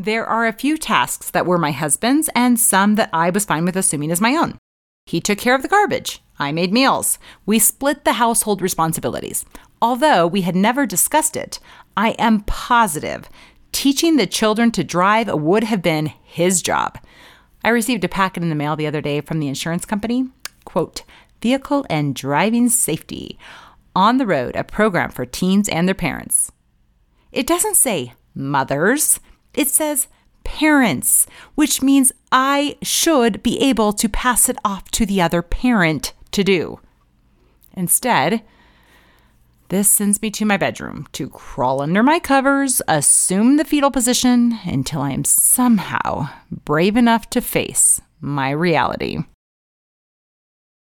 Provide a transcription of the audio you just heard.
There are a few tasks that were my husband's and some that I was fine with assuming as my own. He took care of the garbage. I made meals. We split the household responsibilities. Although we had never discussed it, I am positive teaching the children to drive would have been his job. I received a packet in the mail the other day from the insurance company. Quote, Vehicle and Driving Safety. On the Road, a program for teens and their parents. It doesn't say mothers, it says parents, which means I should be able to pass it off to the other parent to do. Instead, this sends me to my bedroom to crawl under my covers, assume the fetal position until I am somehow brave enough to face my reality.